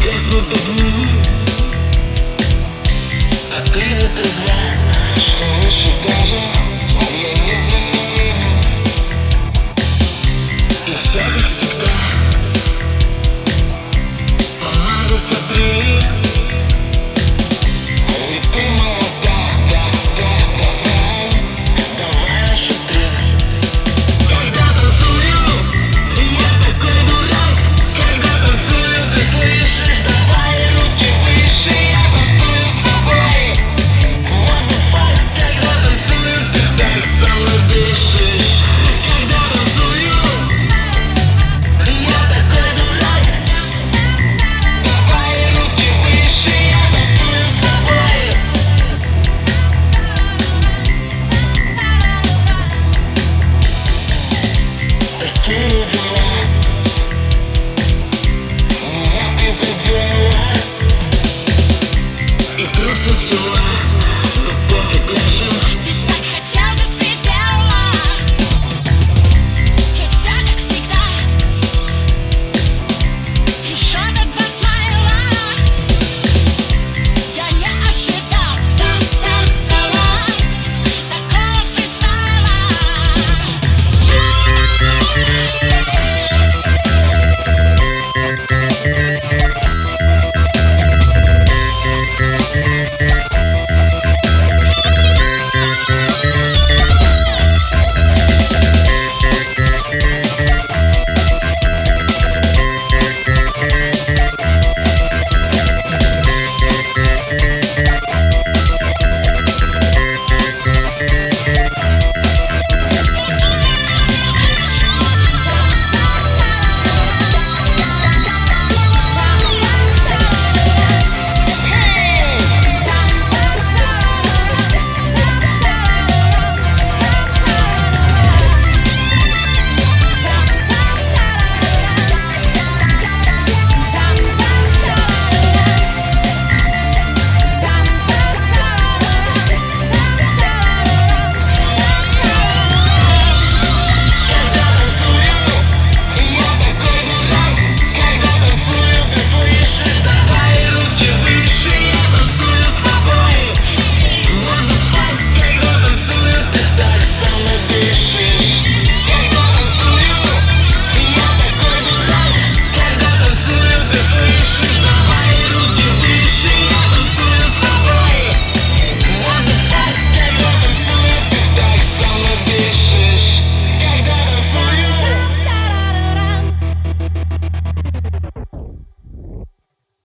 Ты огни Открыта что лучше